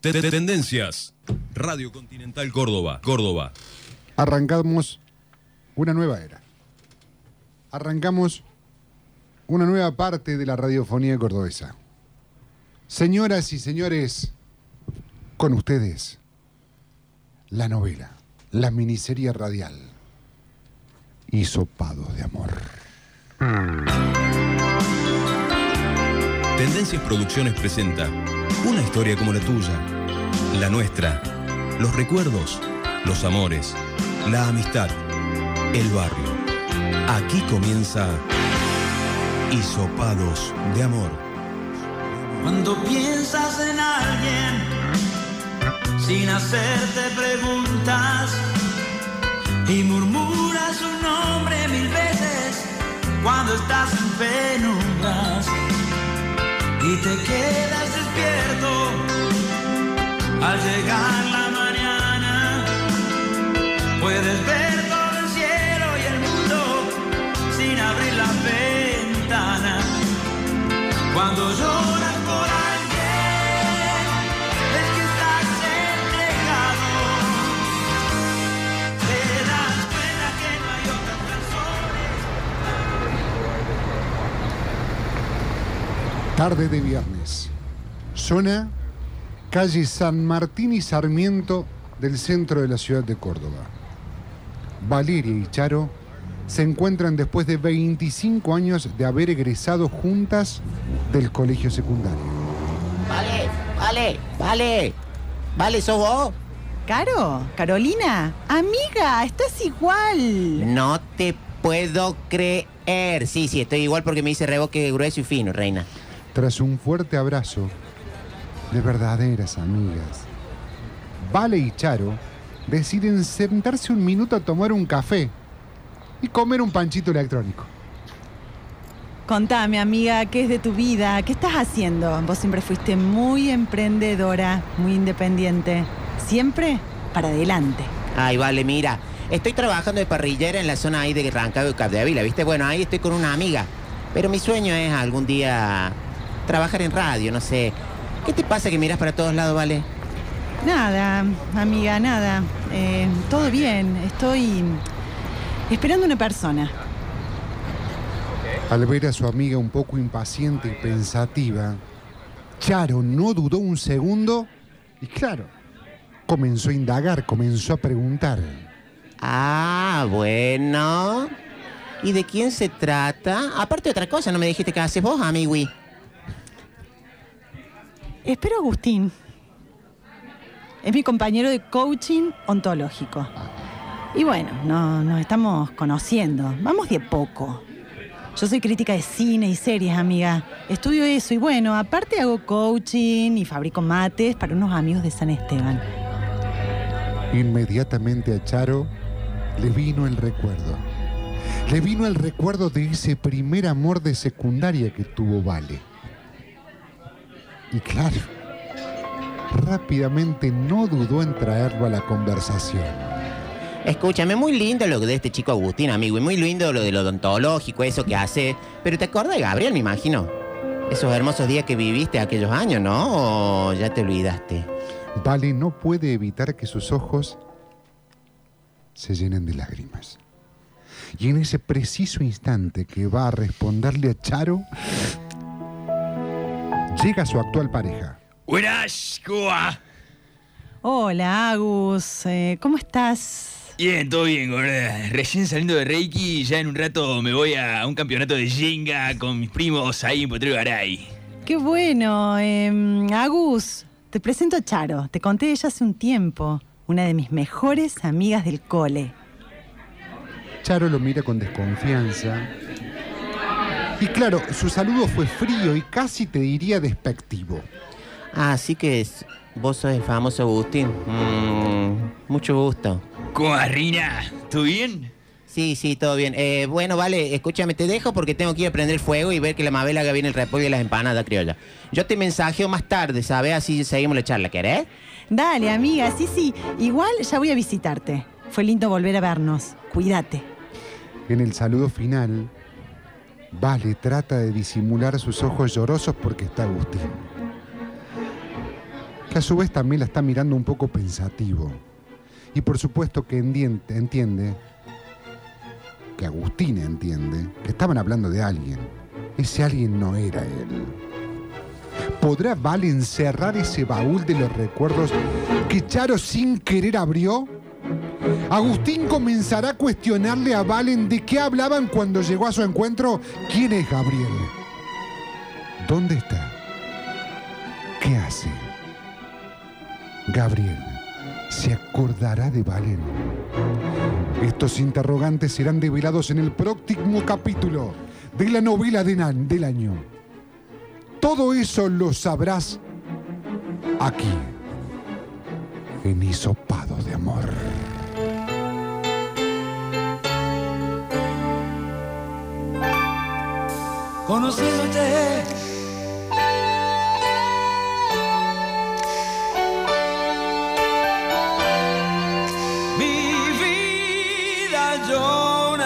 Te- te- Tendencias. Radio Continental Córdoba. Córdoba. Arrancamos una nueva era. Arrancamos una nueva parte de la radiofonía cordobesa. Señoras y señores, con ustedes, la novela, la miniserie radial, Hisopados de Amor. Tendencias Producciones presenta una historia como la tuya, la nuestra, los recuerdos, los amores, la amistad, el barrio. Aquí comienza Hisopados de Amor. Cuando piensas en alguien sin hacerte preguntas y murmuras su nombre mil veces cuando estás en penumbras y te quedas al llegar la mañana puedes ver todo el cielo y el mundo sin abrir la ventana cuando lloras por alguien, es que estás entregado. Te das cuenta que no hay otras personas. Tarde de viernes. Zona calle San Martín y Sarmiento del centro de la ciudad de Córdoba. Valeria y Charo se encuentran después de 25 años de haber egresado juntas del colegio secundario. Vale, vale, vale. Vale, ¿sos vos? Caro, Carolina, amiga, estás igual. No te puedo creer. Sí, sí, estoy igual porque me hice reboque grueso y fino, reina. Tras un fuerte abrazo de verdaderas amigas, Vale y Charo deciden sentarse un minuto a tomar un café y comer un panchito electrónico. Contame, amiga, ¿qué es de tu vida? ¿Qué estás haciendo? Vos siempre fuiste muy emprendedora, muy independiente. Siempre para adelante. Ay, vale, mira. Estoy trabajando de parrillera en la zona ahí de Rancagua y Capdevila, ¿viste? Bueno, ahí estoy con una amiga. Pero mi sueño es algún día trabajar en radio, no sé. ¿Qué te pasa que miras para todos lados, vale? Nada, amiga, nada. Eh, todo bien. Estoy esperando una persona. Al ver a su amiga un poco impaciente y pensativa, Charo no dudó un segundo y claro, comenzó a indagar, comenzó a preguntar. Ah, bueno. ¿Y de quién se trata? Aparte otra cosa, ¿no me dijiste que haces vos, amigui? Espero Agustín. Es mi compañero de coaching ontológico. Y bueno, no- nos estamos conociendo. Vamos de poco. Yo soy crítica de cine y series, amiga. Estudio eso y bueno, aparte hago coaching y fabrico mates para unos amigos de San Esteban. Inmediatamente a Charo le vino el recuerdo. Le vino el recuerdo de ese primer amor de secundaria que tuvo Vale. Y claro, rápidamente no dudó en traerlo a la conversación. Escúchame, muy lindo lo de este chico Agustín, amigo, y muy lindo lo del odontológico, eso que hace. Pero te acuerdas de Gabriel, me imagino. Esos hermosos días que viviste aquellos años, ¿no? ¿O ya te olvidaste? Vale no puede evitar que sus ojos se llenen de lágrimas. Y en ese preciso instante que va a responderle a Charo, llega su actual pareja. Hola, Agus. eh, ¿Cómo estás? Bien, todo bien, gorda. Recién saliendo de Reiki, ya en un rato me voy a un campeonato de Jenga con mis primos ahí en Potrero Garay. Qué bueno. em, Agus, te presento a Charo. Te conté de ella hace un tiempo. Una de mis mejores amigas del cole. Charo lo mira con desconfianza. Y claro, su saludo fue frío y casi te diría despectivo. Ah, así que es- vos sos el famoso Agustín. Mm, mucho gusto. ¿Cómo va, Rina? ¿Todo bien? Sí, sí, todo bien. Eh, bueno, vale, escúchame, te dejo porque tengo que ir a prender el fuego y ver que la Mabel haga bien el repollo y las empanadas criolla. Yo te mensajeo más tarde, ¿sabes? Así seguimos la charla, ¿querés? Dale, amiga, sí, sí. Igual ya voy a visitarte. Fue lindo volver a vernos. Cuídate. En el saludo final, Vale trata de disimular sus ojos llorosos porque está Agustín. que a su vez también la está mirando un poco pensativo. Y por supuesto que entiende, que Agustín entiende, que estaban hablando de alguien. Ese alguien no era él. ¿Podrá Valen cerrar ese baúl de los recuerdos que Charo sin querer abrió? Agustín comenzará a cuestionarle a Valen de qué hablaban cuando llegó a su encuentro. ¿Quién es Gabriel? ¿Dónde está? ¿Qué hace? Gabriel, ¿se acordará de Valen? Estos interrogantes serán develados en el próximo capítulo de la novela de Nan- del año. Todo eso lo sabrás aquí, en Hisopado de Amor. Conociéndote.